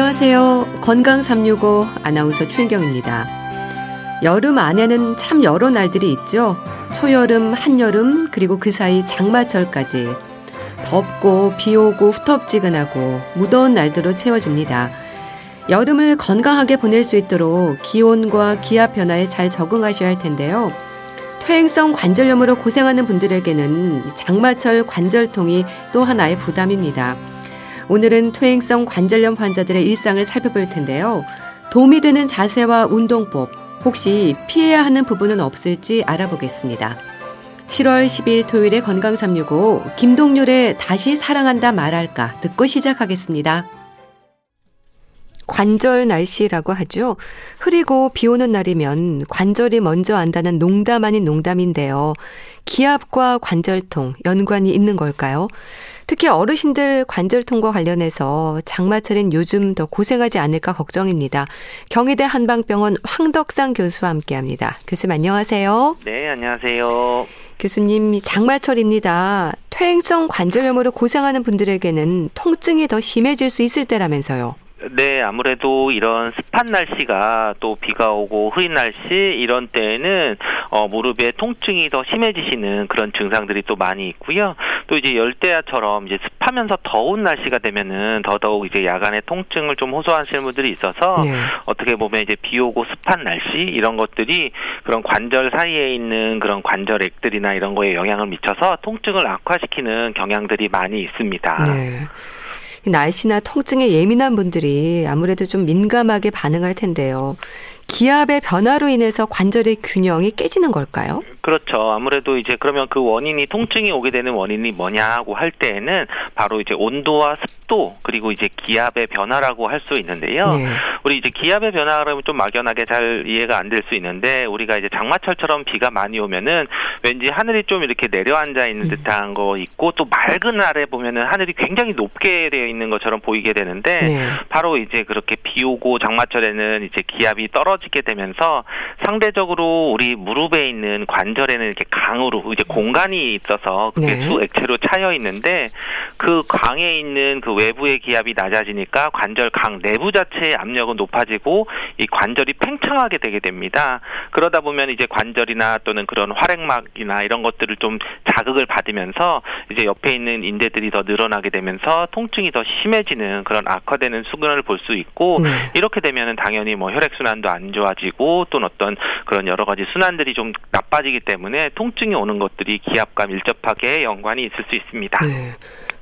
안녕하세요. 건강 365 아나운서 최인경입니다. 여름 안에는 참 여러 날들이 있죠. 초여름, 한여름, 그리고 그 사이 장마철까지 덥고 비 오고 후텁지근하고 무더운 날들로 채워집니다. 여름을 건강하게 보낼 수 있도록 기온과 기압 변화에 잘 적응하셔야 할 텐데요. 퇴행성 관절염으로 고생하는 분들에게는 장마철 관절통이 또 하나의 부담입니다. 오늘은 퇴행성 관절염 환자들의 일상을 살펴볼 텐데요. 도움이 되는 자세와 운동법, 혹시 피해야 하는 부분은 없을지 알아보겠습니다. 7월 10일 토요일에 건강 365 김동률의 다시 사랑한다 말할까 듣고 시작하겠습니다. 관절 날씨라고 하죠. 흐리고 비 오는 날이면 관절이 먼저 안다는 농담 아닌 농담인데요. 기압과 관절통 연관이 있는 걸까요? 특히 어르신들 관절통과 관련해서 장마철인 요즘 더 고생하지 않을까 걱정입니다. 경희대 한방병원 황덕상 교수와 함께합니다. 교수님 안녕하세요. 네, 안녕하세요. 교수님 장마철입니다. 퇴행성 관절염으로 고생하는 분들에게는 통증이 더 심해질 수 있을 때라면서요. 네, 아무래도 이런 습한 날씨가 또 비가 오고 흐린 날씨 이런 때에는 어, 무릎에 통증이 더 심해지시는 그런 증상들이 또 많이 있고요. 또 이제 열대야처럼 이제 습하면서 더운 날씨가 되면은 더더욱 이제 야간에 통증을 좀 호소하시는 분들이 있어서 네. 어떻게 보면 이제 비 오고 습한 날씨 이런 것들이 그런 관절 사이에 있는 그런 관절 액들이나 이런 거에 영향을 미쳐서 통증을 악화시키는 경향들이 많이 있습니다. 네. 날씨나 통증에 예민한 분들이 아무래도 좀 민감하게 반응할 텐데요. 기압의 변화로 인해서 관절의 균형이 깨지는 걸까요? 그렇죠. 아무래도 이제 그러면 그 원인이 통증이 오게 되는 원인이 뭐냐고 할 때에는 바로 이제 온도와 습도 그리고 이제 기압의 변화라고 할 수 있는데요. 네. 우리 이제 기압의 변화라면 좀 막연하게 잘 이해가 안 될 수 있는데 우리가 이제 장마철처럼 비가 많이 오면은 왠지 하늘이 좀 이렇게 내려앉아 있는 음. 듯한 거 있고 또 맑은 날에 보면은 하늘이 굉장히 높게 되어 있는 것처럼 보이게 되는데 네. 바로 이제 그렇게 비 오고 장마철에는 이제 기압이 떨어 지게 되면서 상대적으로 우리 무릎에 있는 관절에는 이렇게 강으로 이제 공간이 있어서 그게 네. 수 액체로 차여 있는데 그 강에 있는 그 외부의 기압이 낮아지니까 관절 강 내부 자체의 압력은 높아지고 이 관절이 팽창하게 되게 됩니다. 그러다 보면 이제 관절이나 또는 그런 활액막이나 이런 것들을 좀 자극을 받으면서 이제 옆에 있는 인대들이 더 늘어나게 되면서 통증이 더 심해지는 그런 악화되는 수근을 볼 수 있고 네. 이렇게 되면은 당연히 뭐 혈액 순환도 안 좋아지고 또는 어떤 그런 여러 가지 순환들이 좀 나빠지기 때문에 통증이 오는 것들이 기압과 밀접하게 연관이 있을 수 있습니다. 네.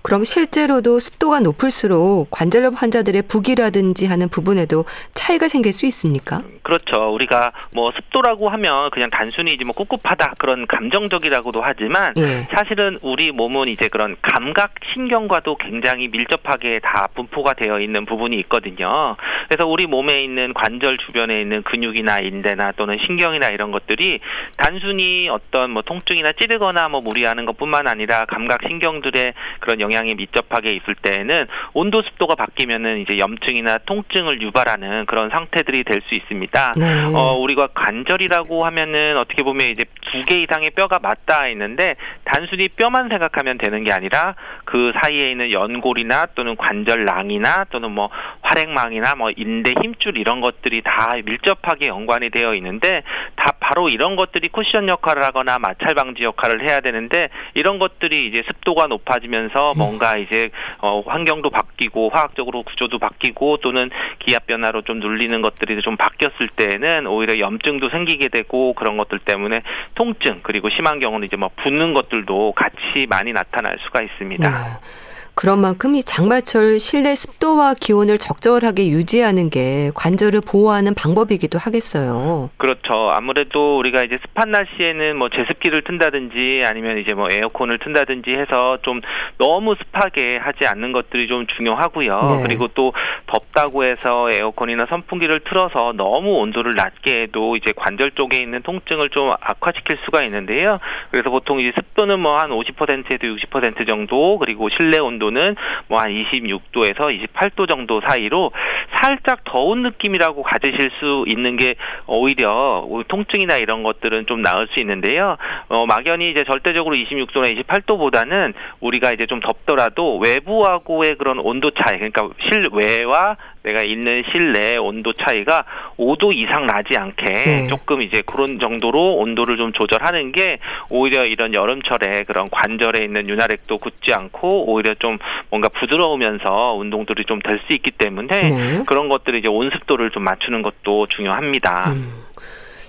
그럼 실제로도 습도가 높을수록 관절염 환자들의 부기라든지 하는 부분에도 차이가 생길 수 있습니까? 그렇죠. 우리가 뭐 습도라고 하면 그냥 단순히 이제 뭐 꿉꿉하다 그런 감정적이라고도 하지만 예. 사실은 우리 몸은 이제 그런 감각 신경과도 굉장히 밀접하게 다 분포가 되어 있는 부분이 있거든요. 그래서 우리 몸에 있는 관절 주변에 있는 근육이나 인대나 또는 신경이나 이런 것들이 단순히 어떤 뭐 통증이나 찌르거나 뭐 무리하는 것뿐만 아니라 감각 신경들의 그런 영향이 밀접하게 있을 때에는 온도 습도가 바뀌면은 이제 염증이나 통증을 유발하는 그런 상태들이 될 수 있습니다. 네. 어 우리가 관절이라고 하면은 어떻게 보면 이제 두 개 이상의 뼈가 맞닿아 있는데 단순히 뼈만 생각하면 되는 게 아니라 그 사이에 있는 연골이나 또는 관절낭이나 또는 뭐 활액망이나 뭐 인대 힘줄 이런 것들이 다 밀접하게 연관이 되어 있는데 다 바로 이런 것들이 쿠션 역할을 하거나 마찰 방지 역할을 해야 되는데 이런 것들이 이제 습도가 높아지면서 뭔가 이제 어, 환경도 바뀌고 화학적으로 구조도 바뀌고 또는 기압 변화로 좀 눌리는 것들이 좀 바뀌었을 때는 오히려 염증도 생기게 되고 그런 것들 때문에 통증 그리고 심한 경우는 이제 뭐 붓는 것들도 같이 많이 나타날 수가 있습니다. 네. 그런 만큼 이 장마철 실내 습도와 기온을 적절하게 유지하는 게 관절을 보호하는 방법이기도 하겠어요. 그렇죠. 아무래도 우리가 이제 습한 날씨에는 뭐 제습기를 튼다든지 아니면 이제 뭐 에어컨을 튼다든지 해서 좀 너무 습하게 하지 않는 것들이 좀 중요하고요. 네. 그리고 또 덥다고 해서 에어컨이나 선풍기를 틀어서 너무 온도를 낮게 해도 이제 관절 쪽에 있는 통증을 좀 악화시킬 수가 있는데요. 그래서 보통 이제 습도는 뭐 한 50%에서 60% 정도 그리고 실내 온도 온도는 뭐 한 26도에서 28도 정도 사이로 살짝 더운 느낌이라고 가지실 수 있는 게 오히려 통증이나 이런 것들은 좀 나을 수 있는데요. 어, 막연히 이제 절대적으로 26도나 28도보다는 우리가 이제 좀 덥더라도 외부하고의 그런 온도 차이, 그러니까 실외와 내가 있는 실내 온도 차이가 5도 이상 나지 않게 네. 조금 이제 그런 정도로 온도를 좀 조절하는 게 오히려 이런 여름철에 그런 관절에 있는 윤활액도 굳지 않고 오히려 좀 뭔가 부드러우면서 운동들이 좀 될 수 있기 때문에 네. 그런 것들이 이제 온습도를 좀 맞추는 것도 중요합니다. 음.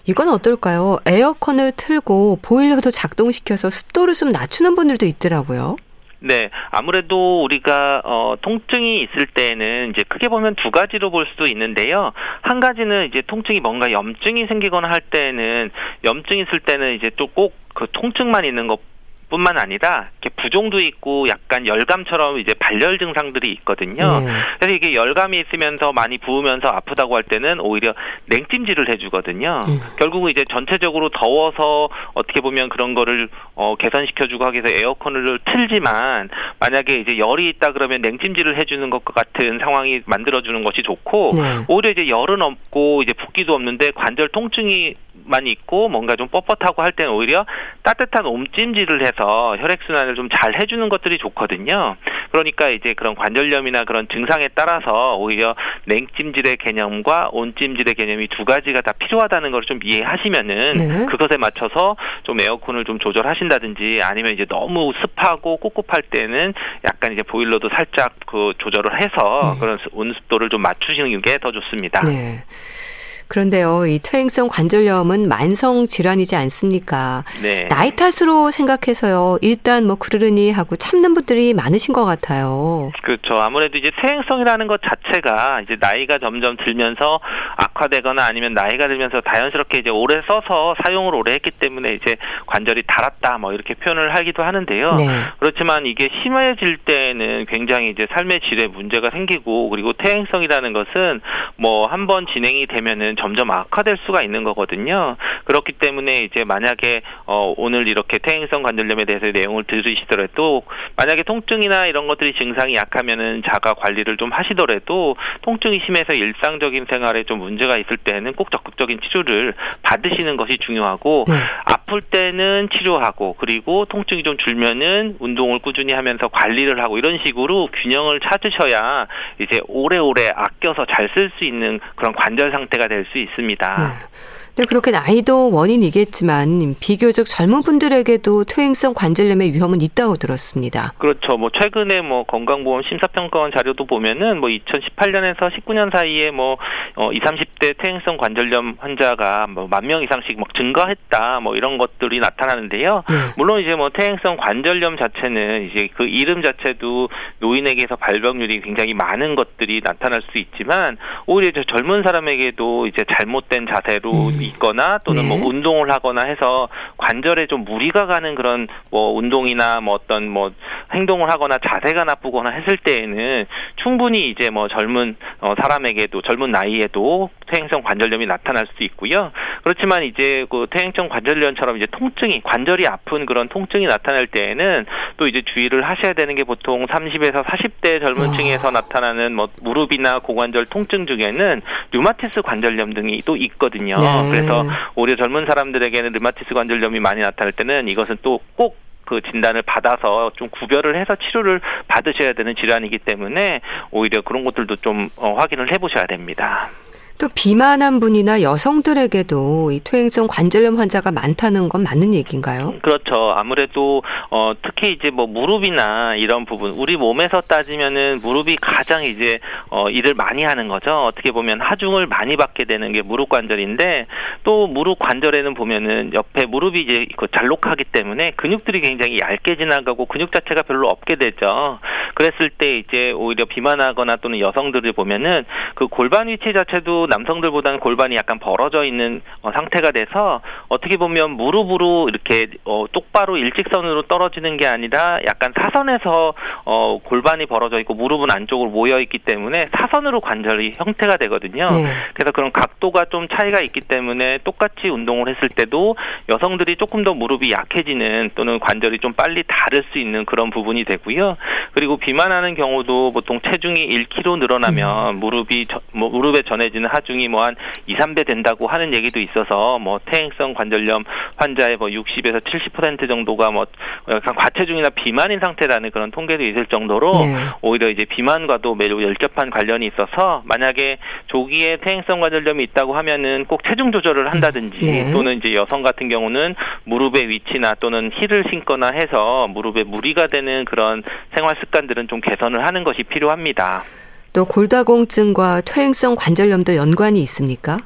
이건 어떨까요? 에어컨을 틀고 보일러도 작동시켜서 습도를 좀 낮추는 분들도 있더라고요. 네, 아무래도 우리가 어 통증이 있을 때는 이제 크게 보면 두 가지로 볼 수도 있는데요. 한 가지는 이제 통증이 뭔가 염증이 생기거나 할 때는 염증 있을 때는 이제 또 꼭 그 통증만 있는 것 뿐만 아니라 이렇게 부종도 있고 약간 열감처럼 이제 발열 증상들이 있거든요. 네. 그래서 이게 열감이 있으면서 많이 부으면서 아프다고 할 때는 오히려 냉찜질을 해주거든요. 음. 결국은 이제 전체적으로 더워서 어떻게 보면 그런 거를 어, 개선시켜주고 하기 위해서 에어컨을 틀지만 만약에 이제 열이 있다 그러면 냉찜질을 해주는 것 같은 상황이 만들어주는 것이 좋고 네. 오히려 이제 열은 없고 이제 붓기도 없는데 관절 통증이 많이 있고 뭔가 좀 뻣뻣하고 할 때는 오히려 따뜻한 옴찜질을 해서 혈액 순환을 좀 잘 해주는 것들이 좋거든요. 그러니까 이제 그런 관절염이나 그런 증상에 따라서 오히려 냉찜질의 개념과 온찜질의 개념이 두 가지가 다 필요하다는 걸 좀 이해하시면은 네. 그것에 맞춰서 좀 에어컨을 좀 조절하신다든지 아니면 이제 너무 습하고 꿉꿉할 때는 약간 이제 보일러도 살짝 그 조절을 해서 음. 그런 온습도를 좀 맞추시는 게 더 좋습니다. 네. 그런데요, 이 퇴행성 관절염은 만성 질환이지 않습니까? 네. 나이 탓으로 생각해서요. 일단 뭐 그러려니 하고 참는 분들이 많으신 것 같아요. 그렇죠. 아무래도 이제 퇴행성이라는 것 자체가 이제 나이가 점점 들면서 악화되거나 아니면 나이가 들면서 자연스럽게 이제 오래 써서 사용을 오래 했기 때문에 이제 관절이 닳았다 뭐 이렇게 표현을 하기도 하는데요. 네. 그렇지만 이게 심해질 때는 굉장히 이제 삶의 질에 문제가 생기고 그리고 퇴행성이라는 것은 뭐 한 번 진행이 되면은 점점 악화될 수가 있는 거거든요. 그렇기 때문에 이제 만약에 어 오늘 이렇게 퇴행성 관절염에 대해서 내용을 들으시더라도 만약에 통증이나 이런 것들이 증상이 약하면은 자가 관리를 좀 하시더라도 통증이 심해서 일상적인 생활에 좀 문제가 있을 때는 꼭 적극적인 치료를 받으시는 것이 중요하고 네. 아플 때는 치료하고 그리고 통증이 좀 줄면은 운동을 꾸준히 하면서 관리를 하고 이런 식으로 균형을 찾으셔야 이제 오래오래 아껴서 잘 쓸 수 있는 그런 관절 상태가 될 수 있습니다. 네. 네, 그렇게 나이도 원인이겠지만 비교적 젊은 분들에게도 퇴행성 관절염의 위험은 있다고 들었습니다. 그렇죠. 뭐 최근에 뭐 건강보험 심사평가원 자료도 보면은 뭐 2018년에서 19년 사이에 뭐 어, 20, 30대 퇴행성 관절염 환자가 뭐 만 명 이상씩 막 증가했다 뭐 이런 것들이 나타나는데요. 네. 물론 이제 뭐 퇴행성 관절염 자체는 이제 그 이름 자체도 노인에게서 발병률이 굉장히 많은 것들이 나타날 수 있지만 오히려 저 젊은 사람에게도 이제 잘못된 자세로 음. 있거나 또는 뭐 네. 뭐 운동을 하거나 해서 관절에 좀 무리가 가는 그런 뭐 운동이나 뭐 어떤 뭐 행동을 하거나 자세가 나쁘거나 했을 때에는 충분히 이제 뭐 젊은 어 사람에게도 젊은 나이에도 퇴행성 관절염이 나타날 수 있고요. 그렇지만 이제 그 퇴행성 관절염처럼 이제 통증이 관절이 아픈 그런 통증이 나타날 때에는 또 이제 주의를 하셔야 되는 게 보통 30에서 40대 젊은 층에서 어. 나타나는 뭐 무릎이나 고관절 통증 중에는 류마티스 관절염 등이 또 있거든요. 네. 그래서 오히려 젊은 사람들에게는 류마티스 관절염이 많이 나타날 때는 이것은 또꼭 그 진단을 받아서 좀 구별을 해서 치료를 받으셔야 되는 질환이기 때문에 오히려 그런 것들도 좀 어, 확인을 해보셔야 됩니다. 또 비만한 분이나 여성들에게도 이 퇴행성 관절염 환자가 많다는 건 맞는 얘기인가요? 그렇죠. 아무래도 어 특히 이제 뭐 무릎이나 이런 부분 우리 몸에서 따지면은 무릎이 가장 이제 어 일을 많이 하는 거죠. 어떻게 보면 하중을 많이 받게 되는 게 무릎 관절인데 또 무릎 관절에는 보면은 옆에 무릎이 이제 그 잘록하기 때문에 근육들이 굉장히 얇게 지나가고 근육 자체가 별로 없게 되죠. 그랬을 때 이제 오히려 비만하거나 또는 여성들을 보면은 그 골반 위치 자체도 남성들보다는 골반이 약간 벌어져 있는 어, 상태가 돼서 어떻게 보면 무릎으로 이렇게 어, 똑바로 일직선으로 떨어지는 게 아니라 약간 사선에서 어, 골반이 벌어져 있고 무릎은 안쪽으로 모여 있기 때문에 사선으로 관절이 형태가 되거든요. 네. 그래서 그런 각도가 좀 차이가 있기 때문에 똑같이 운동을 했을 때도 여성들이 조금 더 무릎이 약해지는 또는 관절이 좀 빨리 다를 수 있는 그런 부분이 되고요. 그리고 비만하는 경우도 보통 체중이 1kg 늘어나면 음. 무릎이 저, 뭐, 무릎에 전해지는 하 중이 뭐 한 2, 3배 된다고 하는 얘기도 있어서 뭐 퇴행성 관절염 환자의 뭐 60에서 70% 정도가 뭐 약간 과체중이나 비만인 상태라는 그런 통계도 있을 정도로 네. 오히려 이제 비만과도 매우 열접한 관련이 있어서 만약에 조기에 퇴행성 관절염이 있다고 하면은 꼭 체중 조절을 한다든지 네. 또는 이제 여성 같은 경우는 무릎의 위치나 또는 힐을 신거나 해서 무릎에 무리가 되는 그런 생활 습관들은 좀 개선을 하는 것이 필요합니다. 또 골다공증과 퇴행성 관절염도 연관이 있습니까?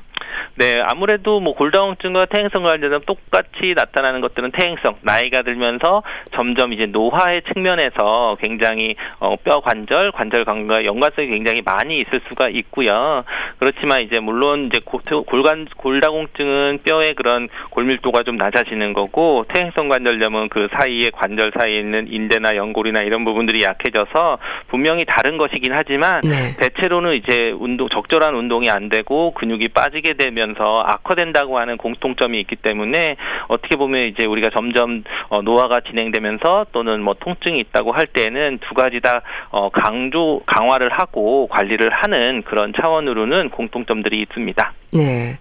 네, 아무래도 뭐 골다공증과 퇴행성 관련된 똑같이 나타나는 것들은 퇴행성, 나이가 들면서 점점 이제 노화의 측면에서 굉장히 어, 뼈 관절, 관절 감과 연관성이 굉장히 많이 있을 수가 있고요. 그렇지만 이제 물론 이제 골간 골다공증은 뼈의 그런 골밀도가 좀 낮아지는 거고 퇴행성 관절염은 그 사이에 관절 사이에 있는 인대나 연골이나 이런 부분들이 약해져서 분명히 다른 것이긴 하지만 네. 대체로는 이제 운동 적절한 운동이 안 되고 근육이 빠지게 되면 되면서 악화된다고 하는 공통점이 있기 때문에 어떻게 보면 이제 우리가 점점 어, 노화가 진행되면서 또는 뭐 통증이 있다고 할 때는 두 가지 다 어, 강조 강화를 하고 관리를 하는 그런 차원으로는 공통점들이 있습니다. 네.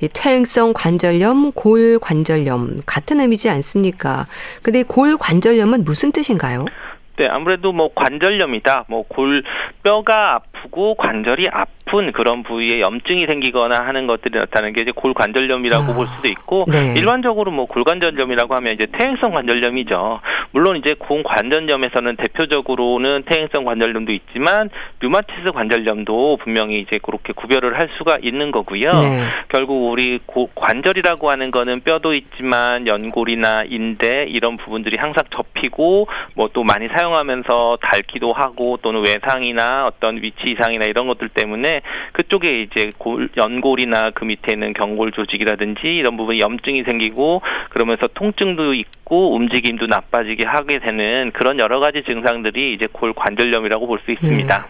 이 퇴행성 관절염, 골 관절염 같은 의미지 않습니까? 근데 골 관절염은 무슨 뜻인가요? 네, 아무래도 뭐 관절염이다. 뭐 골 뼈가 아프고 관절이 아픈 그런 부위에 염증이 생기거나 하는 것들이 나타나는 게 이제 골관절염이라고 아, 볼 수도 있고 네. 일반적으로 뭐 골관절염이라고 하면 이제 퇴행성 관절염이죠. 물론 이제 골관절염에서는 대표적으로는 퇴행성 관절염도 있지만 류마티스 관절염도 분명히 이제 그렇게 구별을 할 수가 있는 거고요. 네. 결국 우리 고, 관절이라고 하는 거는 뼈도 있지만 연골이나 인대 이런 부분들이 항상 접히고 뭐 또 많이 사용하면서 닳기도 하고 또는 외상이나 어떤 위치 이상이나 이런 것들 때문에 그쪽에 이제 골, 연골이나 그 밑에 있는 경골 조직이라든지 이런 부분에 염증이 생기고 그러면서 통증도 있고 움직임도 나빠지게 하게 되는 그런 여러 가지 증상들이 이제 골 관절염이라고 볼 수 있습니다. 네.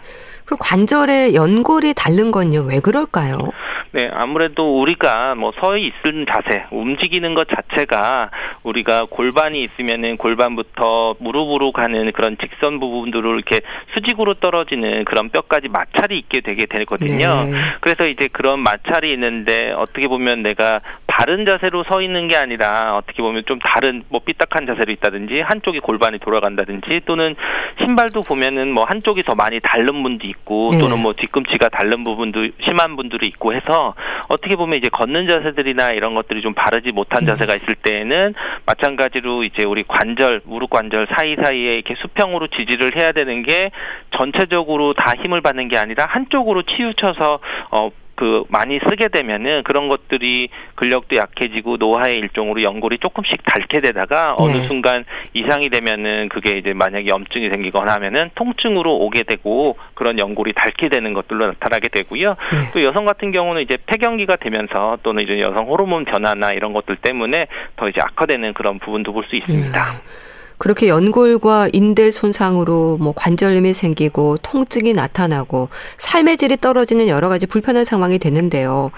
그 관절에 연골이 닳는 건요 왜 그럴까요? 네, 아무래도 우리가 뭐 서히 있는 자세, 움직이는 것 자체가 우리가 골반이 있으면은 골반부터 무릎으로 가는 그런 직선 부분들을 이렇게 수직으로 떨어지는 그런 뼈까지 마찰이 있게 되게 되거든요. 네. 그래서 이제 그런 마찰이 있는데 어떻게 보면 내가 바른 자세로 서 있는 게 아니라 어떻게 보면 좀 다른 뭐 삐딱한 자세로 있다든지 한쪽이 골반이 돌아간다든지 또는 신발도 보면은 뭐 한쪽이 더 많이 닳는 분도 있고 네. 또는 뭐 뒤꿈치가 닳는 부분도 심한 분들이 있고 해서 어떻게 보면 이제 걷는 자세들이나 이런 것들이 좀 바르지 못한 음. 자세가 있을 때에는 마찬가지로 이제 우리 관절 무릎 관절 사이사이에 이렇게 수평으로 지지를 해야 되는 게 전체적으로 다 힘을 받는 게 아니라 한쪽으로 치우쳐서 어 그 많이 쓰게 되면은 그런 것들이 근력도 약해지고 노화의 일종으로 연골이 조금씩 닳게 되다가 어느 네. 순간 이상이 되면은 그게 이제 만약에 염증이 생기거나 하면은 통증으로 오게 되고 그런 연골이 닳게 되는 것들로 나타나게 되고요. 네. 또 여성 같은 경우는 이제 폐경기가 되면서 또는 이제 여성 호르몬 변화나 이런 것들 때문에 더 이제 악화되는 그런 부분도 볼 수 있습니다. 음. 그렇게 연골과 인대 손상으로 뭐 관절염이 생기고 통증이 나타나고 삶의 질이 떨어지는 여러 가지 불편한 상황이 되는데요.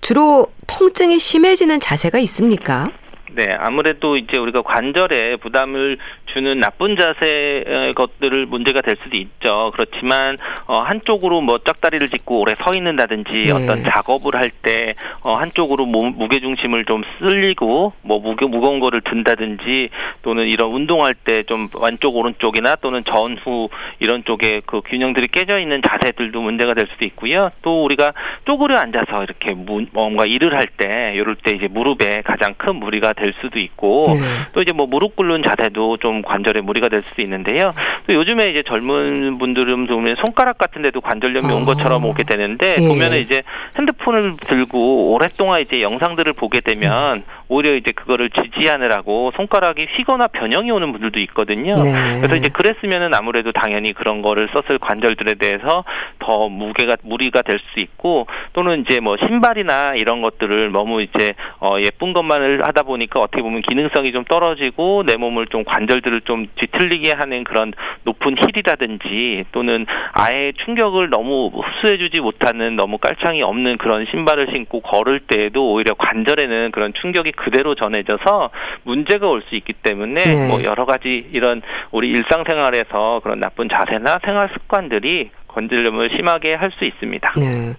주로 통증이 심해지는 자세가 있습니까? 네, 아무래도 이제 우리가 관절에 부담을 주는 나쁜 자세 것들을 문제가 될 수도 있죠. 그렇지만 어, 한쪽으로 뭐 짝다리를 짚고 오래 서 있는다든지 네. 어떤 작업을 할 때 어, 한쪽으로 몸, 무게 중심을 좀 쓸리고 뭐 무게 무거운 거를 든다든지 또는 이런 운동할 때 좀 왼쪽 오른쪽이나 또는 전후 이런 쪽에 그 균형들이 깨져 있는 자세들도 문제가 될 수도 있고요. 또 우리가 쪼그려 앉아서 이렇게 무, 뭔가 일을 할 때 이럴 때 이제 무릎에 가장 큰 무리가 될 수도 있고 네. 또 이제 뭐 무릎 꿇는 자세도 좀 관절에 무리가 될 수도 있는데요. 또 요즘에 이제 젊은 분들은 보면 손가락 같은 데도 관절염이 온 아. 것처럼 오게 되는데 예. 보면은 이제 핸드폰을 들고 오랫동안 이제 영상들을 보게 되면 음. 오히려 이제 그거를 지지하느라고 손가락이 휘거나 변형이 오는 분들도 있거든요. 네. 그래서 이제 그랬으면은 아무래도 당연히 그런 거를 썼을 관절들에 대해서 더 무게가 무리가 될 수 있고 또는 이제 뭐 신발이나 이런 것들을 너무 이제 어 예쁜 것만을 하다 보니까 어떻게 보면 기능성이 좀 떨어지고 내 몸을 좀 관절들을 좀 뒤틀리게 하는 그런 높은 힐이라든지 또는 아예 충격을 너무 흡수해주지 못하는 너무 깔창이 없는 그런 신발을 신고 걸을 때에도 오히려 관절에는 그런 충격이 그대로 전해져서 문제가 올 수 있기 때문에 네. 뭐 여러 가지 이런 우리 일상생활에서 그런 나쁜 자세나 생활 습관들이 관절염을 심하게 할 수 있습니다. 네.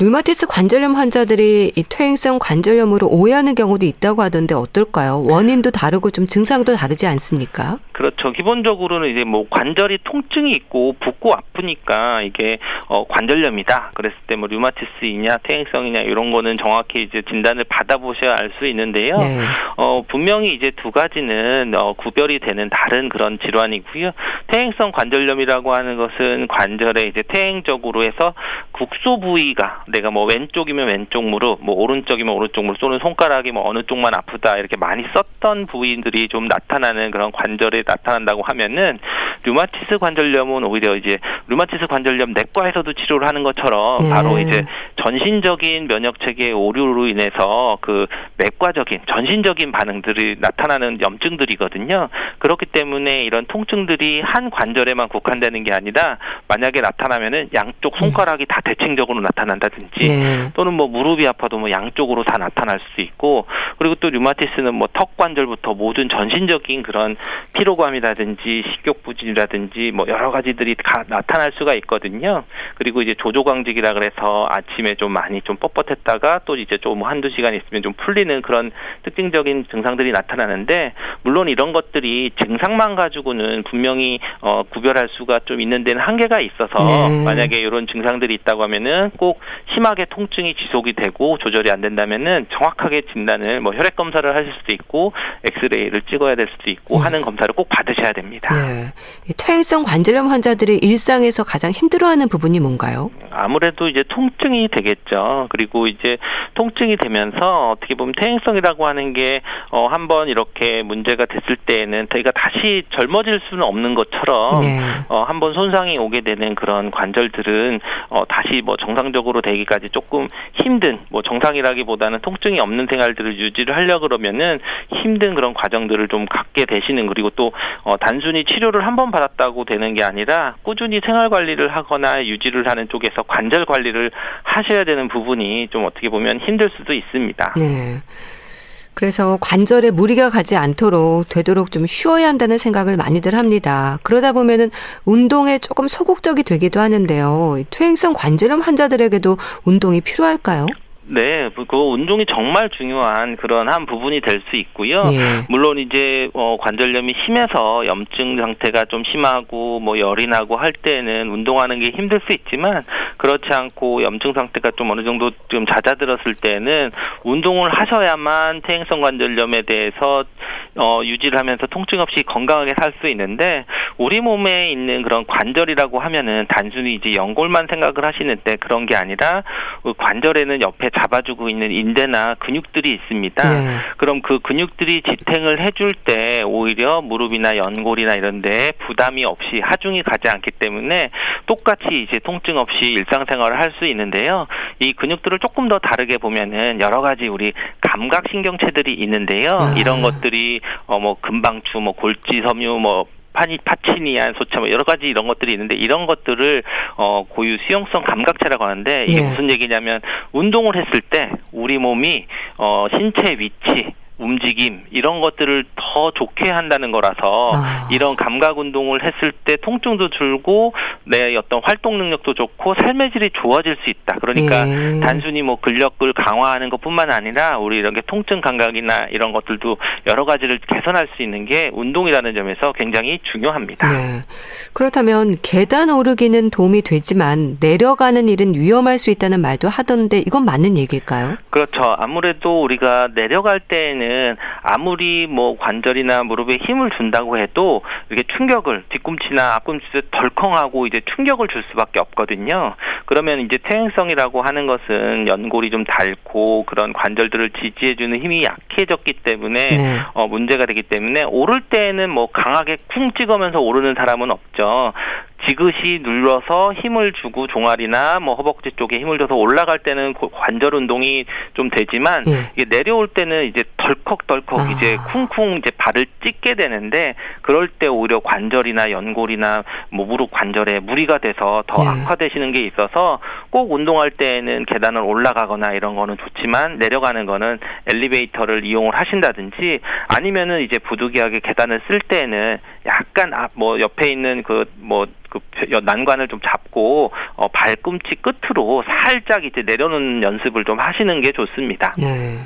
류마티스 관절염 환자들이 이 퇴행성 관절염으로 오해하는 경우도 있다고 하던데 어떨까요? 원인도 다르고 좀 증상도 다르지 않습니까? 그렇죠. 기본적으로는 이제 뭐 관절이 통증이 있고 붓고 아프니까 이게 어 관절염이다. 그랬을 때 뭐 류마티스이냐 퇴행성이냐 이런 거는 정확히 이제 진단을 받아보셔야 알 수 있는데요. 네. 어 분명히 이제 두 가지는 어 구별이 되는 다른 그런 질환이고요. 퇴행성 관절염이라고 하는 것은 관절에 이제 퇴행적으로 해서 국소 부위가 내가 뭐 왼쪽이면 왼쪽 무릎, 뭐 오른쪽이면 오른쪽 무릎, 또는 손가락이 뭐 어느 쪽만 아프다 이렇게 많이 썼던 부위들이 좀 나타나는 그런 관절에 나타난다고 하면은 류마티스 관절염은 오히려 이제 류마티스 관절염 내과에서도 치료를 하는 것처럼 네. 바로 이제 전신적인 면역 체계 오류로 인해서 그 내과적인 전신적인 반응들이 나타나는 염증들이거든요. 그렇기 때문에 이런 통증들이 한 관절에만 국한되는 게 아니라 만약에 나타나면은 양쪽 손가락이 다 대칭적으로 나타난다든지 네. 또는 뭐 무릎이 아파도 뭐 양쪽으로 다 나타날 수 있고 그리고 또 류마티스는 뭐 턱 관절부터 모든 전신적인 그런 피로감이라든지 식욕 부진 이라든지 뭐 여러 가지들이 다 나타날 수가 있거든요. 그리고 이제 조조광직이라 그래서 아침에 좀 많이 좀 뻣뻣했다가 또 이제 좀 한두 시간 있으면 좀 풀리는 그런 특징적인 증상들이 나타나는데 물론 이런 것들이 증상만 가지고는 분명히 어 구별할 수가 좀 있는 데는 한계가 있어서 네. 만약에 이런 증상들이 있다고 하면은 꼭 심하게 통증이 지속이 되고 조절이 안 된다면은 정확하게 진단을 뭐 혈액 검사를 하실 수도 있고 엑스레이를 찍어야 될 수도 있고 음. 하는 검사를 꼭 받으셔야 됩니다. 네. 퇴행성 관절염 환자들이 일상에서 가장 힘들어하는 부분이 뭔가요? 아무래도 이제 통증이 되겠죠. 그리고 이제 통증이 되면서 어떻게 보면 퇴행성이라고 하는 게 어, 한번 이렇게 문제가 됐을 때에는 저희가 다시 젊어질 수는 없는 것처럼 네. 어, 한번 손상이 오게 되는 그런 관절들은 어, 다시 뭐 정상적으로 되기까지 조금 힘든 뭐 정상이라기보다는 통증이 없는 생활들을 유지를 하려 그러면은 힘든 그런 과정들을 좀 갖게 되시는 그리고 또 어, 단순히 치료를 한 번 받았다고 되는 게 아니라 꾸준히 생활 관리를 하거나 유지를 하는 쪽에서 관절 관리를 하셔야 되는 부분이 좀 어떻게 보면 힘들 수도 있습니다. 네. 그래서 관절에 무리가 가지 않도록 되도록 좀 쉬어야 한다는 생각을 많이들 합니다. 그러다 보면은 운동에 조금 소극적이 되기도 하는데요. 퇴행성 관절염 환자들에게도 운동이 필요할까요? 네, 그 운동이 정말 중요한 그런 한 부분이 될 수 있고요. 예. 물론 이제 어, 관절염이 심해서 염증 상태가 좀 심하고 뭐 열이 나고 할 때는 운동하는 게 힘들 수 있지만 그렇지 않고 염증 상태가 좀 어느 정도 좀 잦아들었을 때는 운동을 하셔야만 퇴행성 관절염에 대해서 어, 유지를 하면서 통증 없이 건강하게 살 수 있는데 우리 몸에 있는 그런 관절이라고 하면은 단순히 이제 연골만 생각을 하시는데 그런 게 아니라 그 관절에는 옆에 잡아주고 있는 인대나 근육들이 있습니다. 네. 그럼 그 근육들이 지탱을 해줄 때 오히려 무릎이나 연골이나 이런데 부담이 없이 하중이 가지 않기 때문에 똑같이 이제 통증 없이 일상생활을 할 수 있는데요. 이 근육들을 조금 더 다르게 보면은 여러 가지 우리 감각 신경체들이 있는데요. 아. 이런 것들이 어 뭐 금방추, 뭐 골지 섬유, 뭐 파니 파치니안 소체 뭐 여러 가지 이런 것들이 있는데 이런 것들을 어 고유 수용성 감각체라고 하는데 이게 네. 무슨 얘기냐면 운동을 했을 때 우리 몸이 어 신체 위치 움직임 이런 것들을 더 좋게 한다는 거라서 아. 이런 감각 운동을 했을 때 통증도 줄고 내 어떤 활동 능력도 좋고 삶의 질이 좋아질 수 있다. 그러니까 예. 단순히 뭐 근력을 강화하는 것뿐만 아니라 우리 이런 게 통증 감각이나 이런 것들도 여러 가지를 개선할 수 있는 게 운동이라는 점에서 굉장히 중요합니다. 네. 그렇다면 계단 오르기는 도움이 되지만 내려가는 일은 위험할 수 있다는 말도 하던데 이건 맞는 얘기일까요? 그렇죠. 아무래도 우리가 내려갈 때는 때는 아무리 뭐 관절이나 무릎에 힘을 준다고 해도 이렇게 충격을 뒤꿈치나 앞꿈치에 덜컹하고 이제 충격을 줄 수밖에 없거든요. 그러면 이제 퇴행성이라고 하는 것은 연골이 좀 닳고 그런 관절들을 지지해주는 힘이 약해졌기 때문에 네. 어, 문제가 되기 때문에 오를 때는 뭐 강하게 쿵 찍으면서 오르는 사람은 없죠. 지그시 눌러서 힘을 주고 종아리나 뭐 허벅지 쪽에 힘을 줘서 올라갈 때는 관절 운동이 좀 되지만 예. 이게 내려올 때는 이제 덜컥덜컥 아. 이제 쿵쿵 이제 발을 찢게 되는데 그럴 때 오히려 관절이나 연골이나 뭐 무릎 관절에 무리가 돼서 더 예. 악화되시는 게 있어서 꼭 운동할 때는 계단을 올라가거나 이런 거는 좋지만 내려가는 거는 엘리베이터를 이용을 하신다든지 아니면은 이제 부득이하게 계단을 쓸 때는 약간 아, 뭐 옆에 있는 그 뭐 그 난관을 좀 잡고 어, 발꿈치 끝으로 살짝 이제 내려놓는 연습을 좀 하시는 게 좋습니다. 네.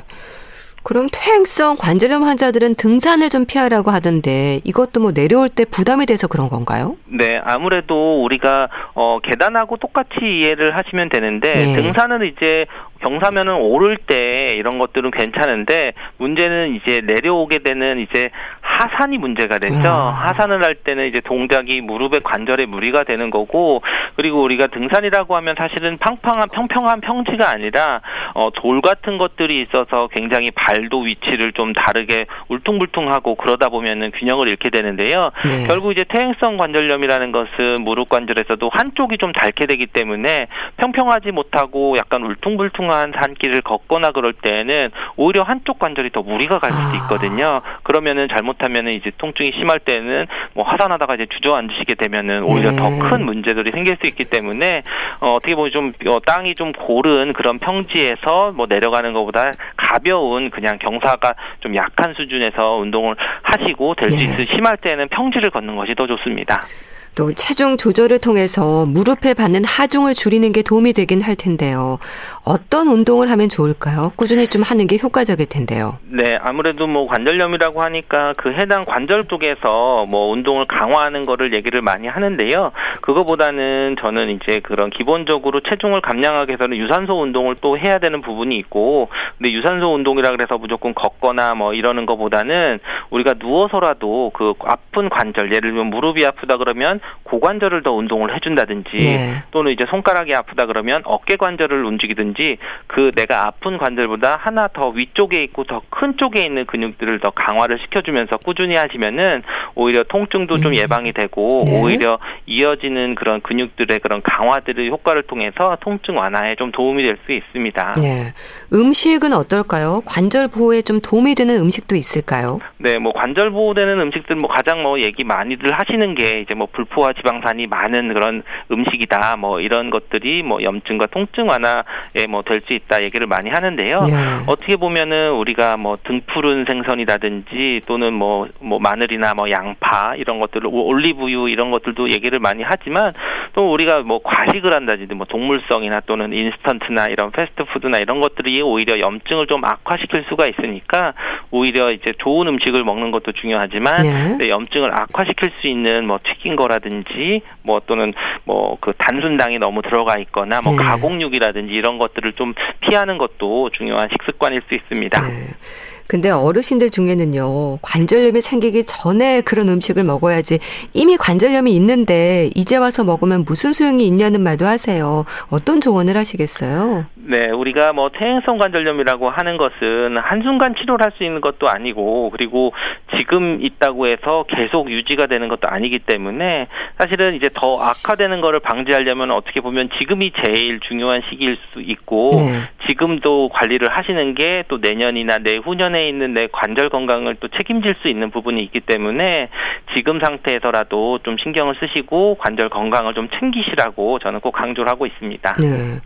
그럼 퇴행성 관절염 환자들은 등산을 좀 피하라고 하던데 이것도 뭐 내려올 때 부담이 돼서 그런 건가요? 네, 아무래도 우리가 어 계단하고 똑같이 이해를 하시면 되는데 네. 등산은 이제 경사면은 오를 때 이런 것들은 괜찮은데 문제는 이제 내려오게 되는 이제 하산이 문제가 되죠. 아. 하산을 할 때는 이제 동작이 무릎의 관절에 무리가 되는 거고 그리고 우리가 등산이라고 하면 사실은 팡팡한 평평한 평지가 아니라 어, 돌 같은 것들이 있어서 굉장히 발도 위치를 좀 다르게 울퉁불퉁하고 그러다 보면은 균형을 잃게 되는데요. 네. 결국 이제 퇴행성 관절염이라는 것은 무릎 관절에서도 한쪽이 좀 닳게 되기 때문에 평평하지 못하고 약간 울퉁불퉁한 산길을 걷거나 그럴 때는 오히려 한쪽 관절이 더 무리가 갈 수도 아. 있거든요. 그러면은 잘못하면은 이제 통증이 심할 때는 뭐 하산하다가 이제 주저앉으시게 되면은 오히려 네. 더큰 문제들이 생길 수 있기 때문에 어, 어떻게 보면 좀 어, 땅이 좀 고른 그런 평지에서 뭐 내려가는 것보다 가벼운 그냥 경사가 좀 약한 수준에서 운동을 하시고 될수 네. 있을 심할 때는 평지를 걷는 것이 더 좋습니다. 또 체중 조절을 통해서 무릎에 받는 하중을 줄이는 게 도움이 되긴 할 텐데요. 어떤 운동을 하면 좋을까요? 꾸준히 좀 하는 게 효과적일 텐데요. 네, 아무래도 뭐 관절염이라고 하니까 그 해당 관절 쪽에서 뭐 운동을 강화하는 거를 얘기를 많이 하는데요. 그거보다는 저는 이제 그런 기본적으로 체중을 감량하기 위해서는 유산소 운동을 또 해야 되는 부분이 있고, 근데 유산소 운동이라 그래서 무조건 걷거나 뭐 이러는 것보다는 우리가 누워서라도 그 아픈 관절, 예를 들면 무릎이 아프다 그러면 고관절을 더 운동을 해준다든지 네. 또는 이제 손가락이 아프다 그러면 어깨 관절을 움직이든지 그 내가 아픈 관절보다 하나 더 위쪽에 있고 더 큰 쪽에 있는 근육들을 더 강화를 시켜주면서 꾸준히 하시면은 오히려 통증도 좀 음. 예방이 되고 네. 오히려 이어지는 그런 근육들의 그런 강화들의 효과를 통해서 통증 완화에 좀 도움이 될 수 있습니다. 네. 음식은 어떨까요? 관절 보호에 좀 도움이 되는 음식도 있을까요? 네, 뭐 관절 보호되는 음식들 뭐 가장 뭐 얘기 많이들 하시는 게 이제 뭐 불, 불포화 지방산이 많은 그런 음식이다. 뭐 이런 것들이 뭐 염증과 통증 완화에 뭐 될 수 있다 얘기를 많이 하는데요. 네. 어떻게 보면은 우리가 뭐 등푸른 생선이라든지 또는 뭐뭐 뭐 마늘이나 뭐 양파 이런 것들을 올리브유 이런 것들도 얘기를 많이 하지만 또 우리가 뭐 과식을 한다든지 뭐 동물성이나 또는 인스턴트나 이런 패스트푸드나 이런 것들이 오히려 염증을 좀 악화시킬 수가 있으니까 오히려 이제 좋은 음식을 먹는 것도 중요하지만 네. 염증을 악화시킬 수 있는 뭐 튀긴 거라 거라든지 뭐 또는 뭐 그 단순당이 너무 들어가 있거나 뭐 네. 가공육이라든지 이런 것 들을 좀 피하는 것도 중요한 식습관일 수 있습니다. 네. 근데 어르신들 중에는요, 관절염이 생기기 전에 그런 음식을 먹어야지 이미 관절염이 있는데 이제 와서 먹으면 무슨 소용이 있냐는 말도 하세요. 어떤 조언을 하시겠어요? 네, 우리가 뭐 퇴행성 관절염이라고 하는 것은 한순간 치료를 할 수 있는 것도 아니고 그리고 지금 있다고 해서 계속 유지가 되는 것도 아니기 때문에 사실은 이제 더 악화되는 거를 방지하려면 어떻게 보면 지금이 제일 중요한 시기일 수 있고 네. 지금도 관리를 하시는 게 또 내년이나 내후년 에 있는 내 관절 건강을 또 책임질 수 있는 부분이 있기 때문에 지금 상태에서라도 좀 신경을 쓰시고 관절 건강을 좀 챙기시라고 저는 꼭 강조를 하고 있습니다. 네.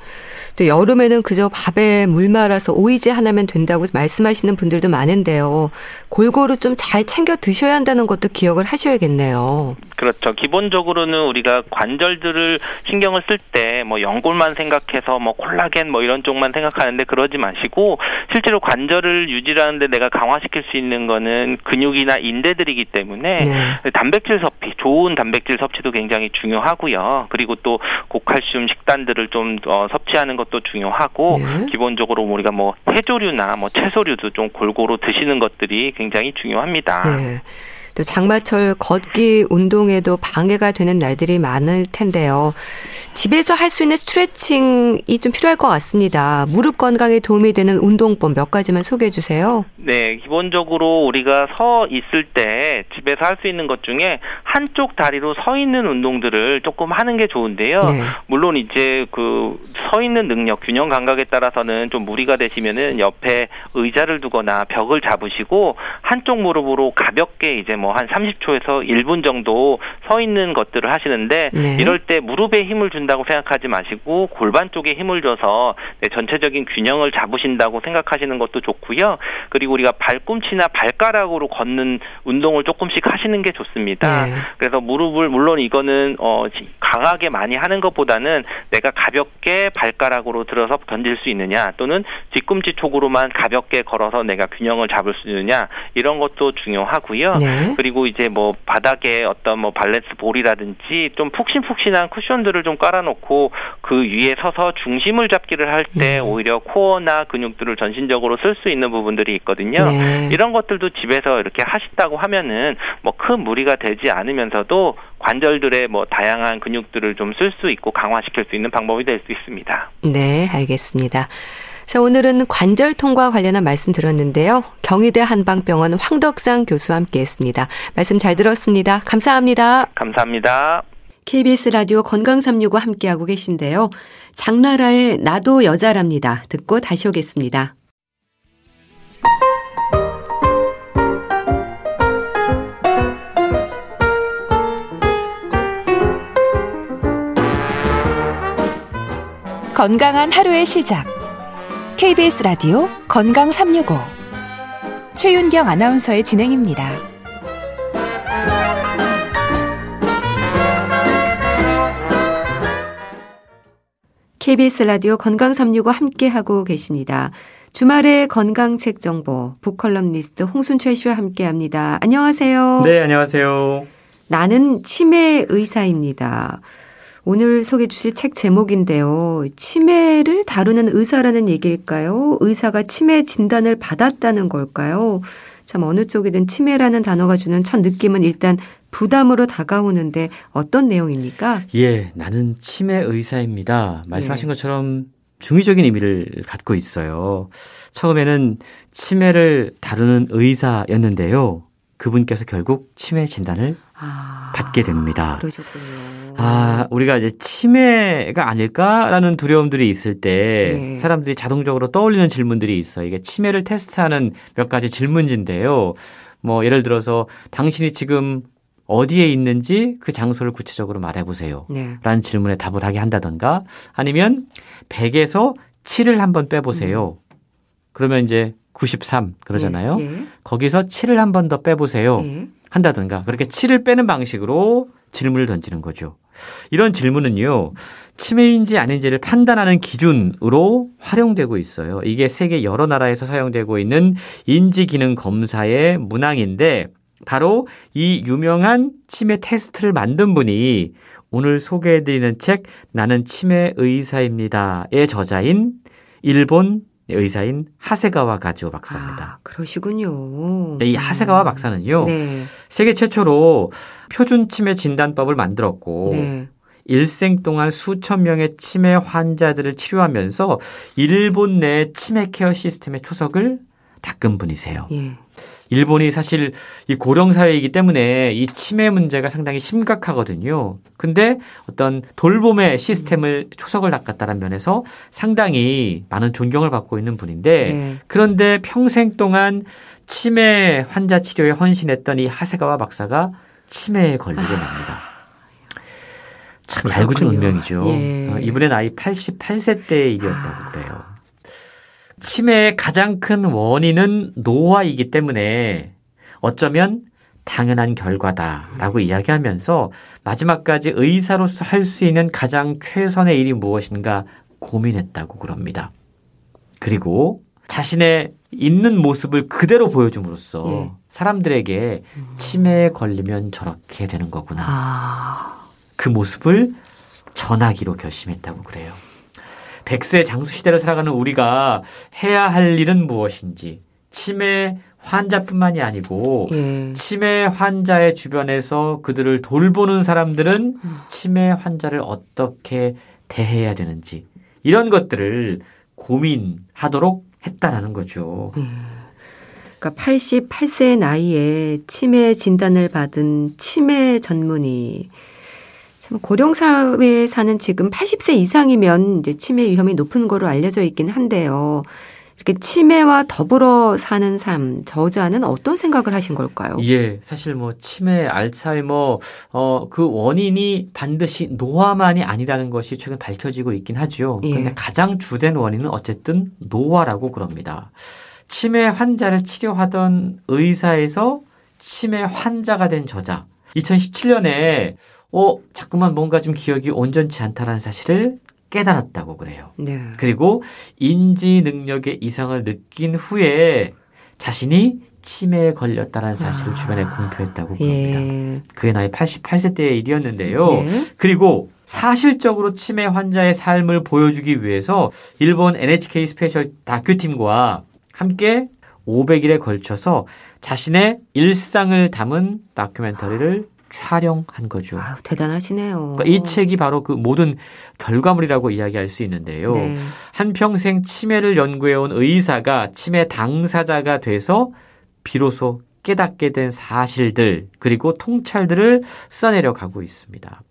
또 여름에는 그저 밥에 물 말아서 오이지 하나면 된다고 말씀하시는 분들도 많은데요. 골고루 좀 잘 챙겨 드셔야 한다는 것도 기억을 하셔야겠네요. 그렇죠. 기본적으로는 우리가 관절들을 신경을 쓸 때 뭐 연골만 생각해서 뭐 콜라겐 뭐 이런 쪽만 생각하는데 그러지 마시고 실제로 관절을 유지하는 데 내가 강화시킬 수 있는 거는 근육이나 인대들이기 때문에 네. 단백질 섭취, 좋은 단백질 섭취도 굉장히 중요하고요. 그리고 또 고칼슘 식단들을 좀 어, 섭취하는 것도 중요하고 네. 기본적으로 우리가 뭐 해조류나 뭐 채소류도 좀 골고루 드시는 것들이 굉장히 중요합니다. 네. 또 장마철 걷기 운동에도 방해가 되는 날들이 많을 텐데요. 집에서 할 수 있는 스트레칭이 좀 필요할 것 같습니다. 무릎 건강에 도움이 되는 운동법 몇 가지만 소개해 주세요. 네, 기본적으로 우리가 서 있을 때 집에서 할 수 있는 것 중에 한쪽 다리로 서 있는 운동들을 조금 하는 게 좋은데요. 네. 물론 이제 그 서 있는 능력, 균형 감각에 따라서는 좀 무리가 되시면은 옆에 의자를 두거나 벽을 잡으시고 한쪽 무릎으로 가볍게 이제 뭐뭐 한 30초에서 1분 정도 서 있는 것들을 하시는데 네. 이럴 때 무릎에 힘을 준다고 생각하지 마시고 골반 쪽에 힘을 줘서 네, 전체적인 균형을 잡으신다고 생각하시는 것도 좋고요. 그리고 우리가 발꿈치나 발가락으로 걷는 운동을 조금씩 하시는 게 좋습니다. 네. 그래서 무릎을 물론 이거는 어 강하게 많이 하는 것보다는 내가 가볍게 발가락으로 들어서 던질 수 있느냐 또는 뒤꿈치 쪽으로만 가볍게 걸어서 내가 균형을 잡을 수 있느냐 이런 것도 중요하고요. 네. 그리고 이제 뭐 바닥에 어떤 뭐 발렌스 볼이라든지 좀 푹신푹신한 쿠션들을 좀 깔아놓고 그 위에 서서 중심을 잡기를 할때 음. 오히려 코어나 근육들을 전신적으로 쓸 수 있는 부분들이 있거든요. 네. 이런 것들도 집에서 이렇게 하신다고 하면은 뭐 큰 무리가 되지 않으면서도 관절들의 뭐 다양한 근육들을 좀 쓸 수 있고 강화시킬 수 있는 방법이 될 수 있습니다. 네, 알겠습니다. 자, 오늘은 관절통과 관련한 말씀 들었는데요. 경희대 한방병원 황덕상 교수와 함께 했습니다. 말씀 잘 들었습니다. 감사합니다. 감사합니다. KBS 라디오 건강365 함께하고 계신데요. 장나라의 나도 여자랍니다. 듣고 다시 오겠습니다. 건강한 하루의 시작. KBS 라디오 건강 365 최윤경 아나운서의 진행입니다. KBS 라디오 건강 365 함께 하고 계십니다. 주말의 건강책 정보 북컬럼니스트 홍순철 씨와 함께 합니다. 안녕하세요. 네, 안녕하세요. 나는 치매 의사입니다. 오늘 소개해 주실 책 제목인데요. 치매를 다루는 의사라는 얘기일까요? 의사가 치매 진단을 받았다는 걸까요? 참 어느 쪽이든 치매라는 단어가 주는 첫 느낌은 일단 부담으로 다가오는데 어떤 내용입니까? 예, 나는 치매 의사입니다. 말씀하신 예. 것처럼 중의적인 의미를 갖고 있어요. 처음에는 치매를 다루는 의사였는데요. 그분께서 결국 치매 진단을 아, 받게 됩니다. 그러셨군요. 아, 우리가 이제 치매가 아닐까라는 두려움들이 있을 때 네. 사람들이 자동적으로 떠올리는 질문들이 있어요. 이게 치매를 테스트하는 몇 가지 질문지인데요. 뭐 예를 들어서 당신이 지금 어디에 있는지 그 장소를 구체적으로 말해 보세요. 네. 라는 질문에 답을 하게 한다던가 아니면 100에서 7을 한번 빼보세요. 음. 그러면 이제 93 그러잖아요. 예, 예. 거기서 7을 한번 더 빼보세요. 예. 한다든가 그렇게 7을 빼는 방식으로 질문을 던지는 거죠. 이런 질문은요, 치매인지 아닌지를 판단하는 기준으로 활용되고 있어요. 이게 세계 여러 나라에서 사용되고 있는 인지기능 검사의 문항인데, 바로 이 유명한 치매 테스트를 만든 분이 오늘 소개해드리는 책, 나는 치매 의사입니다의 저자인 일본 의사인 하세가와 가지오 박사입니다. 아, 그러시군요. 네, 이 하세가와 박사는요. 네. 세계 최초로 표준 치매 진단법을 만들었고 네. 일생 동안 수천 명의 치매 환자들을 치료하면서 일본 내 치매 케어 시스템의 초석을 닦은 분이세요. 예. 일본이 사실 이 고령 사회이기 때문에 이 치매 문제가 상당히 심각하거든요. 근데 어떤 돌봄의 시스템을 초석을 닦았다는 면에서 상당히 많은 존경을 받고 있는 분인데 네. 그런데 평생 동안 치매 환자 치료에 헌신했던 이 하세가와 박사가 치매에 걸리게 아. 됩니다. 참 얄궂은 운명이죠. 예. 어, 이분의 나이 88세 때의 일이었다고 아. 그래요. 치매의 가장 큰 원인은 노화이기 때문에 어쩌면 당연한 결과다라고 이야기하면서 마지막까지 의사로서 할 수 있는 가장 최선의 일이 무엇인가 고민했다고 그럽니다. 그리고 자신의 있는 모습을 그대로 보여줌으로써 예. 사람들에게 치매에 걸리면 저렇게 되는 거구나. 아. 그 모습을 전하기로 결심했다고 그래요. 백세 장수 시대를 살아가는 우리가 해야 할 일은 무엇인지 치매 환자뿐만이 아니고 예. 치매 환자의 주변에서 그들을 돌보는 사람들은 치매 환자를 어떻게 대해야 되는지 이런 것들을 고민하도록 했다라는 거죠. 음. 그러니까 88세 나이에 치매 진단을 받은 치매 전문의 고령 사회에 사는 지금 80세 이상이면 이제 치매 위험이 높은 거로 알려져 있긴 한데요. 이렇게 치매와 더불어 사는 삶, 저자는 어떤 생각을 하신 걸까요? 예, 사실 뭐 치매, 알츠하이머, 어, 그 원인이 반드시 노화만이 아니라는 것이 최근 밝혀지고 있긴 하죠. 예. 근데 가장 주된 원인은 어쨌든 노화라고 그럽니다. 치매 환자를 치료하던 의사에서 치매 환자가 된 저자. 2017년에 어, 자꾸만 뭔가 좀 기억이 온전치 않다라는 사실을 깨달았다고 그래요. 네. 그리고 인지 능력의 이상을 느낀 후에 자신이 치매에 걸렸다는 사실을 아. 주변에 공표했다고 그럽니다. 예. 그의 나이 88세 때의 일이었는데요. 네. 그리고 사실적으로 치매 환자의 삶을 보여주기 위해서 일본 NHK 스페셜 다큐팀과 함께 500일에 걸쳐서 자신의 일상을 담은 다큐멘터리를 촬영한 거죠. 아유, 대단하시네요. 그러니까 이 책이 바로 그 모든 결과물이라고 이야기할 수 있는데요. 네. 한평생 치매를 연구해온 의사가 치매 당사자가 돼서 비로소 깨닫게 된 사실들 그리고 통찰들을 써내려 가고 있습니다.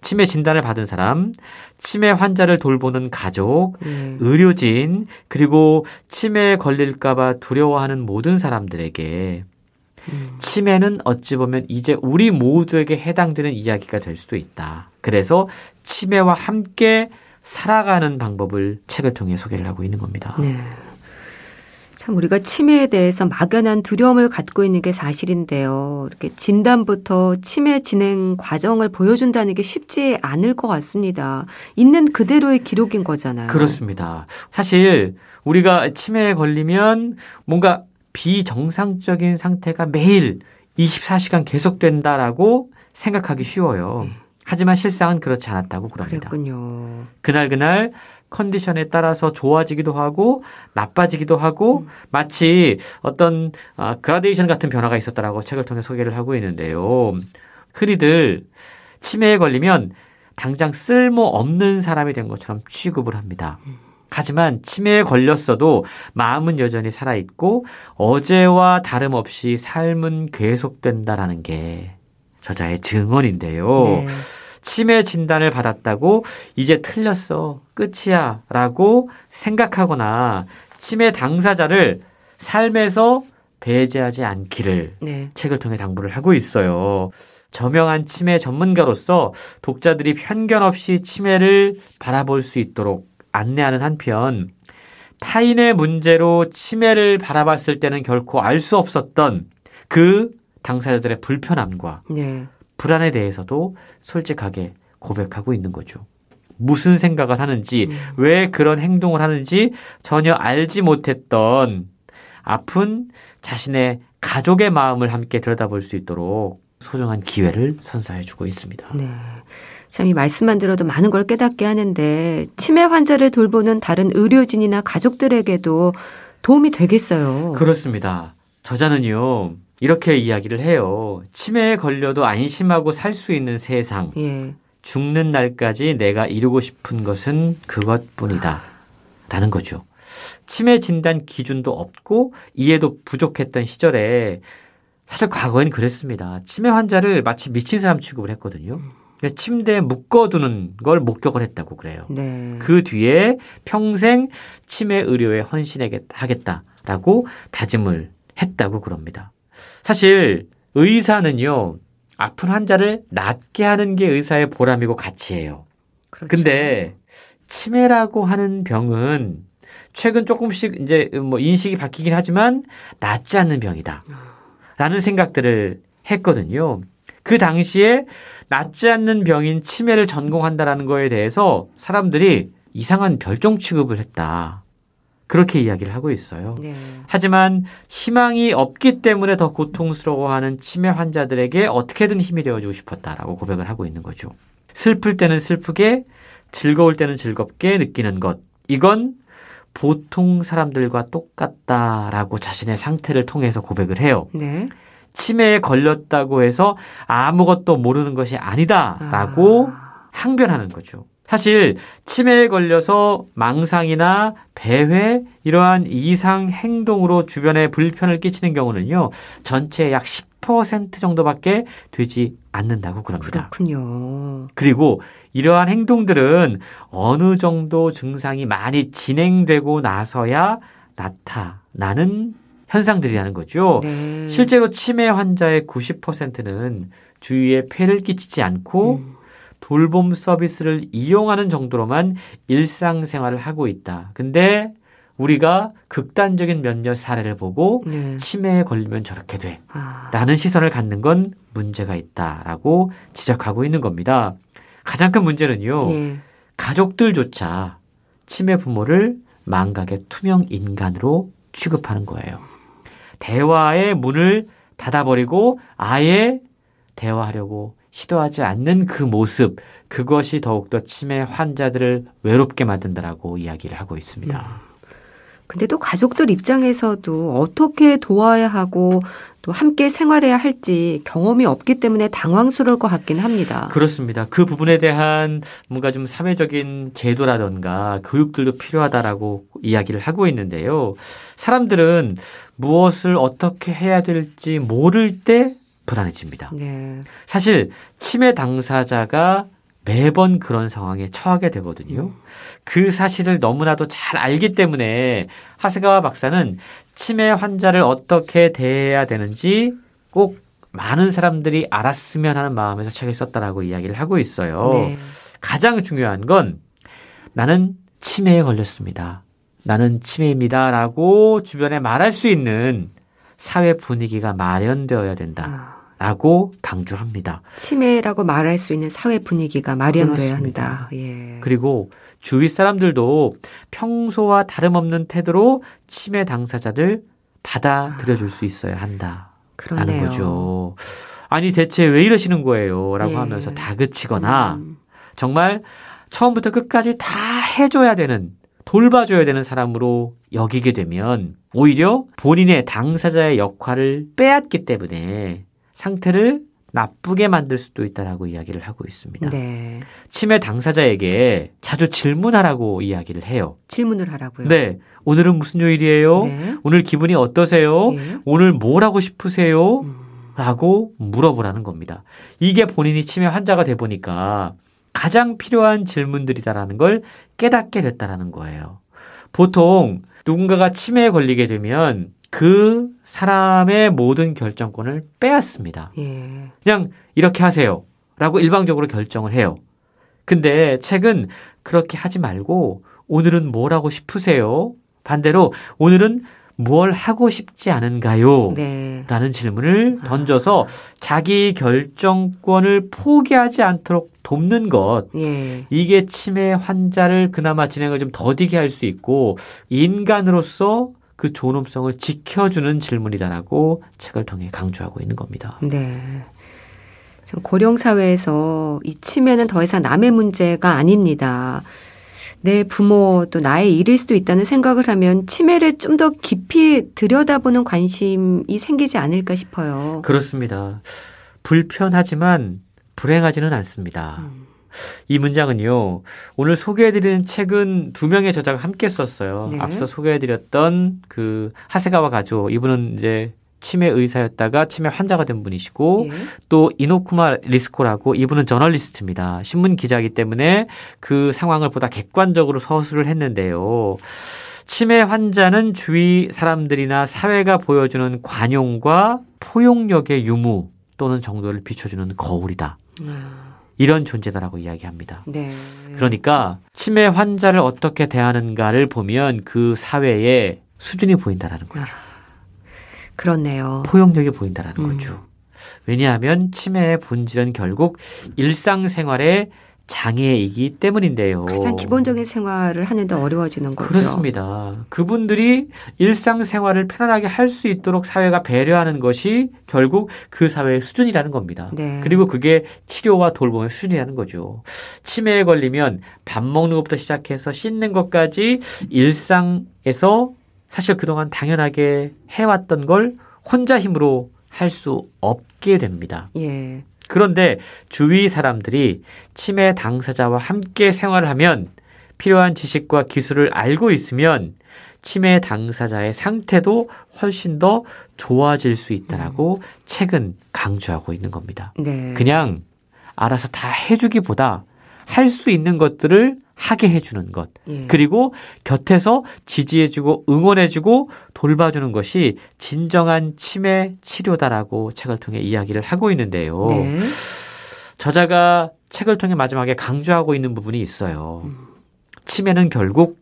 치매 진단을 받은 사람, 치매 환자를 돌보는 가족, 네. 의료진, 그리고 치매에 걸릴까봐 두려워하는 모든 사람들에게 치매는 어찌 보면 이제 우리 모두에게 해당되는 이야기가 될 수도 있다. 그래서 치매와 함께 살아가는 방법을 책을 통해 소개를 하고 있는 겁니다. 네. 참 우리가 치매에 대해서 막연한 두려움을 갖고 있는 게 사실인데요. 이렇게 진단부터 치매 진행 과정을 보여준다는 게 쉽지 않을 것 같습니다. 있는 그대로의 기록인 거잖아요. 그렇습니다. 사실 우리가 치매에 걸리면 뭔가 비정상적인 상태가 매일 24시간 계속된다라고 생각하기 쉬워요. 네. 하지만 실상은 그렇지 않았다고 그럽니다. 그랬군요. 그날 그날 컨디션에 따라서 좋아지기도 하고 나빠지기도 하고 음. 마치 어떤 아, 그라데이션 같은 변화가 있었다라고 책을 통해 소개를 하고 있는데요. 흔히들 치매에 걸리면 당장 쓸모 없는 사람이 된 것처럼 취급을 합니다. 음. 하지만 치매에 걸렸어도 마음은 여전히 살아있고 어제와 다름없이 삶은 계속된다라는 게 저자의 증언인데요. 네. 치매 진단을 받았다고 이제 틀렸어. 끝이야. 라고 생각하거나 치매 당사자를 삶에서 배제하지 않기를 네. 책을 통해 당부를 하고 있어요. 저명한 치매 전문가로서 독자들이 편견 없이 치매를 바라볼 수 있도록 안내하는 한편 타인의 문제로 치매를 바라봤을 때는 결코 알 수 없었던 그 당사자들의 불편함과 네. 불안에 대해서도 솔직하게 고백하고 있는 거죠. 무슨 생각을 하는지, 음. 왜 그런 행동을 하는지 전혀 알지 못했던 아픈 자신의 가족의 마음을 함께 들여다볼 수 있도록 소중한 기회를 선사해주고 있습니다. 네. 참 이 말씀만 들어도 많은 걸 깨닫게 하는데 치매 환자를 돌보는 다른 의료진이나 가족들에게도 도움이 되겠어요. 그렇습니다. 저자는요. 이렇게 이야기를 해요. 치매에 걸려도 안심하고 살 수 있는 세상. 예. 죽는 날까지 내가 이루고 싶은 것은 그것뿐이다. 라는 거죠. 치매 진단 기준도 없고 이해도 부족했던 시절에 사실 과거엔 그랬습니다. 치매 환자를 마치 미친 사람 취급을 했거든요. 침대에 묶어두는 걸 목격을 했다고 그래요. 네. 그 뒤에 평생 치매 의료에 헌신하겠다라고 다짐을 했다고 그럽니다. 사실 의사는요, 아픈 환자를 낫게 하는 게 의사의 보람이고 가치예요. 그렇죠. 근데 치매라고 하는 병은 최근 조금씩 이제 뭐 인식이 바뀌긴 하지만 낫지 않는 병이다. 라는 생각들을 했거든요. 그 당시에 낫지 않는 병인 치매를 전공한다라는 거에 대해서 사람들이 이상한 별종 취급을 했다. 그렇게 이야기를 하고 있어요. 네. 하지만 희망이 없기 때문에 더 고통스러워하는 치매 환자들에게 어떻게든 힘이 되어주고 싶었다라고 고백을 하고 있는 거죠. 슬플 때는 슬프게, 즐거울 때는 즐겁게 느끼는 것. 이건 보통 사람들과 똑같다라고 자신의 상태를 통해서 고백을 해요. 네. 치매에 걸렸다고 해서 아무것도 모르는 것이 아니다라고 아. 항변하는 거죠. 사실 치매에 걸려서 망상이나 배회 이러한 이상 행동으로 주변에 불편을 끼치는 경우는요. 전체 약 10% 정도밖에 되지 않는다고 그럽니다. 그렇군요. 그리고 이러한 행동들은 어느 정도 증상이 많이 진행되고 나서야 나타나는 현상들이라는 거죠. 네. 실제로 치매 환자의 90%는 주위에 폐를 끼치지 않고 음. 돌봄 서비스를 이용하는 정도로만 일상생활을 하고 있다. 근데 우리가 극단적인 몇몇 사례를 보고 네. 치매에 걸리면 저렇게 돼. 아. 라는 시선을 갖는 건 문제가 있다라고 지적하고 있는 겁니다. 가장 큰 문제는요. 네. 가족들조차 치매 부모를 망각의 투명 인간으로 취급하는 거예요. 대화의 문을 닫아버리고 아예 대화하려고 시도하지 않는 그 모습, 그것이 더욱더 치매 환자들을 외롭게 만든다라고 이야기를 하고 있습니다. 음. 근데 또 가족들 입장에서도 어떻게 도와야 하고 또 함께 생활해야 할지 경험이 없기 때문에 당황스러울 것 같긴 합니다. 그렇습니다. 그 부분에 대한 뭔가 좀 사회적인 제도라던가 교육들도 필요하다라고 이야기를 하고 있는데요. 사람들은 무엇을 어떻게 해야 될지 모를 때 불안해집니다. 네. 사실 치매 당사자가 매번 그런 상황에 처하게 되거든요. 음. 그 사실을 너무나도 잘 알기 때문에 하스가와 박사는 치매 환자를 어떻게 대해야 되는지 꼭 많은 사람들이 알았으면 하는 마음에서 책을 썼다라고 이야기를 하고 있어요. 네. 가장 중요한 건 나는 치매에 걸렸습니다. 나는 치매입니다 라고 주변에 말할 수 있는 사회 분위기가 마련되어야 된다. 아. 라고 강조합니다. 치매라고 말할 수 있는 사회 분위기가 마련돼야 한다. 예. 그리고 주위 사람들도 평소와 다름없는 태도로 치매 당사자들 받아들여 줄 수 있어야 한다. 라는 거죠. 아니 대체 왜 이러시는 거예요? 라고 예. 하면서 다그치거나 음. 정말 처음부터 끝까지 다 해줘야 되는 돌봐줘야 되는 사람으로 여기게 되면 오히려 본인의 당사자의 역할을 빼앗기 때문에 상태를 나쁘게 만들 수도 있다라고 이야기를 하고 있습니다. 네. 치매 당사자에게 자주 질문하라고 이야기를 해요. 질문을 하라고요? 네. 오늘은 무슨 요일이에요? 네. 오늘 기분이 어떠세요? 네. 오늘 뭘 하고 싶으세요? 음. 라고 물어보라는 겁니다. 이게 본인이 치매 환자가 돼 보니까 가장 필요한 질문들이다라는 걸 깨닫게 됐다라는 거예요. 보통 누군가가 치매에 걸리게 되면 그 사람의 모든 결정권을 빼앗습니다. 예. 그냥 이렇게 하세요. 라고 일방적으로 결정을 해요. 근데 책은 그렇게 하지 말고 오늘은 뭘 하고 싶으세요? 반대로 오늘은 뭘 하고 싶지 않은가요? 네. 라는 질문을 아. 던져서 자기 결정권을 포기하지 않도록 돕는 것. 예. 이게 치매 환자를 그나마 진행을 좀 더디게 할 수 있고 인간으로서 그 존엄성을 지켜주는 질문이다라고 책을 통해 강조하고 있는 겁니다. 네. 고령 사회에서 이 치매는 더 이상 남의 문제가 아닙니다. 내 부모 또 나의 일일 수도 있다는 생각을 하면 치매를 좀 더 깊이 들여다보는 관심이 생기지 않을까 싶어요. 그렇습니다. 불편하지만 불행하지는 않습니다. 음. 이 문장은요, 오늘 소개해드리는 책은 두 명의 저자가 함께 썼어요. 네. 앞서 소개해드렸던 그 하세가와 가조, 이분은 이제 치매 의사였다가 치매 환자가 된 분이시고 예. 또 이노쿠마 리스코라고 이분은 저널리스트입니다. 신문 기자이기 때문에 그 상황을 보다 객관적으로 서술을 했는데요. 치매 환자는 주위 사람들이나 사회가 보여주는 관용과 포용력의 유무 또는 정도를 비춰주는 거울이다. 음. 이런 존재다라고 이야기합니다. 네. 그러니까 치매 환자를 어떻게 대하는가를 보면 그 사회의 수준이 보인다라는 거죠. 아, 그렇네요. 포용력이 보인다라는 음. 거죠. 왜냐하면 치매의 본질은 결국 일상생활에 장애이기 때문인데요. 가장 기본적인 생활을 하는데 어려워지는 거죠. 그렇습니다. 그분들이 일상생활을 편안하게 할 수 있도록 사회가 배려하는 것이 결국 그 사회의 수준이라는 겁니다. 네. 그리고 그게 치료와 돌봄의 수준이라는 거죠. 치매에 걸리면 밥 먹는 것부터 시작해서 씻는 것까지 일상에서 사실 그동안 당연하게 해왔던 걸 혼자 힘으로 할 수 없게 됩니다. 예. 그런데 주위 사람들이 치매 당사자와 함께 생활을 하면 필요한 지식과 기술을 알고 있으면 치매 당사자의 상태도 훨씬 더 좋아질 수 있다라고 음. 책은 강조하고 있는 겁니다. 네. 그냥 알아서 다 해주기보다 할 수 있는 것들을 하게 해주는 것. 예. 그리고 곁에서 지지해주고 응원해주고 돌봐주는 것이 진정한 치매 치료다라고 책을 통해 이야기를 하고 있는데요. 네. 저자가 책을 통해 마지막에 강조하고 있는 부분이 있어요. 음. 치매는 결국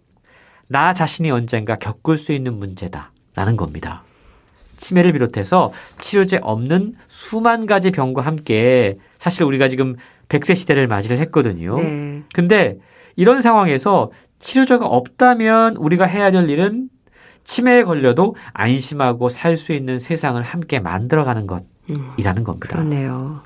나 자신이 언젠가 겪을 수 있는 문제다라는 겁니다. 치매를 비롯해서 치료제 없는 수만 가지 병과 함께 사실 우리가 지금 100세 시대를 맞이를 했거든요. 네. 근데 이런 상황에서 치료제가 없다면 우리가 해야 될 일은 치매에 걸려도 안심하고 살 수 있는 세상을 함께 만들어가는 것이라는 겁니다. 그렇네요.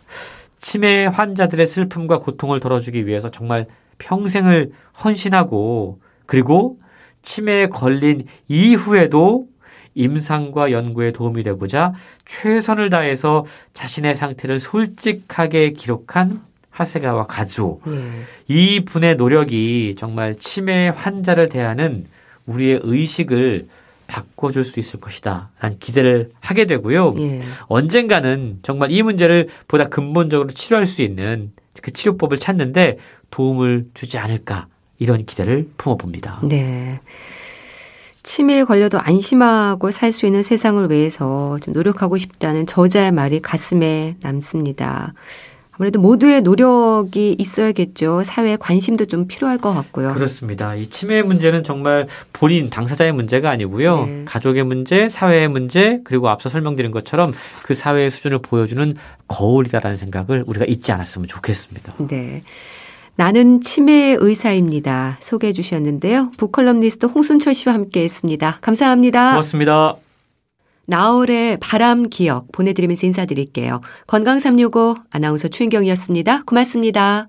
치매 환자들의 슬픔과 고통을 덜어주기 위해서 정말 평생을 헌신하고 그리고 치매에 걸린 이후에도 임상과 연구에 도움이 되고자 최선을 다해서 자신의 상태를 솔직하게 기록한 하세가와 가주. 예. 이 분의 노력이 정말 치매 환자를 대하는 우리의 의식을 바꿔줄 수 있을 것이다. 라는 기대를 하게 되고요. 예. 언젠가는 정말 이 문제를 보다 근본적으로 치료할 수 있는 그 치료법을 찾는데 도움을 주지 않을까. 이런 기대를 품어봅니다. 네. 치매에 걸려도 안심하고 살 수 있는 세상을 위해서 좀 노력하고 싶다는 저자의 말이 가슴에 남습니다. 아무래도 모두의 노력이 있어야겠죠. 사회에 관심도 좀 필요할 것 같고요. 그렇습니다. 이 치매 문제는 정말 본인 당사자의 문제가 아니고요. 네. 가족의 문제, 사회의 문제, 그리고 앞서 설명드린 것처럼 그 사회의 수준을 보여주는 거울이다라는 생각을 우리가 잊지 않았으면 좋겠습니다. 네. 나는 치매 의사입니다. 소개해 주셨는데요. 북컬럼니스트 홍순철 씨와 함께 했습니다. 감사합니다. 고맙습니다. 나월의 바람 기억 보내드리면서 인사드릴게요. 건강365 아나운서 최인경이었습니다. 고맙습니다.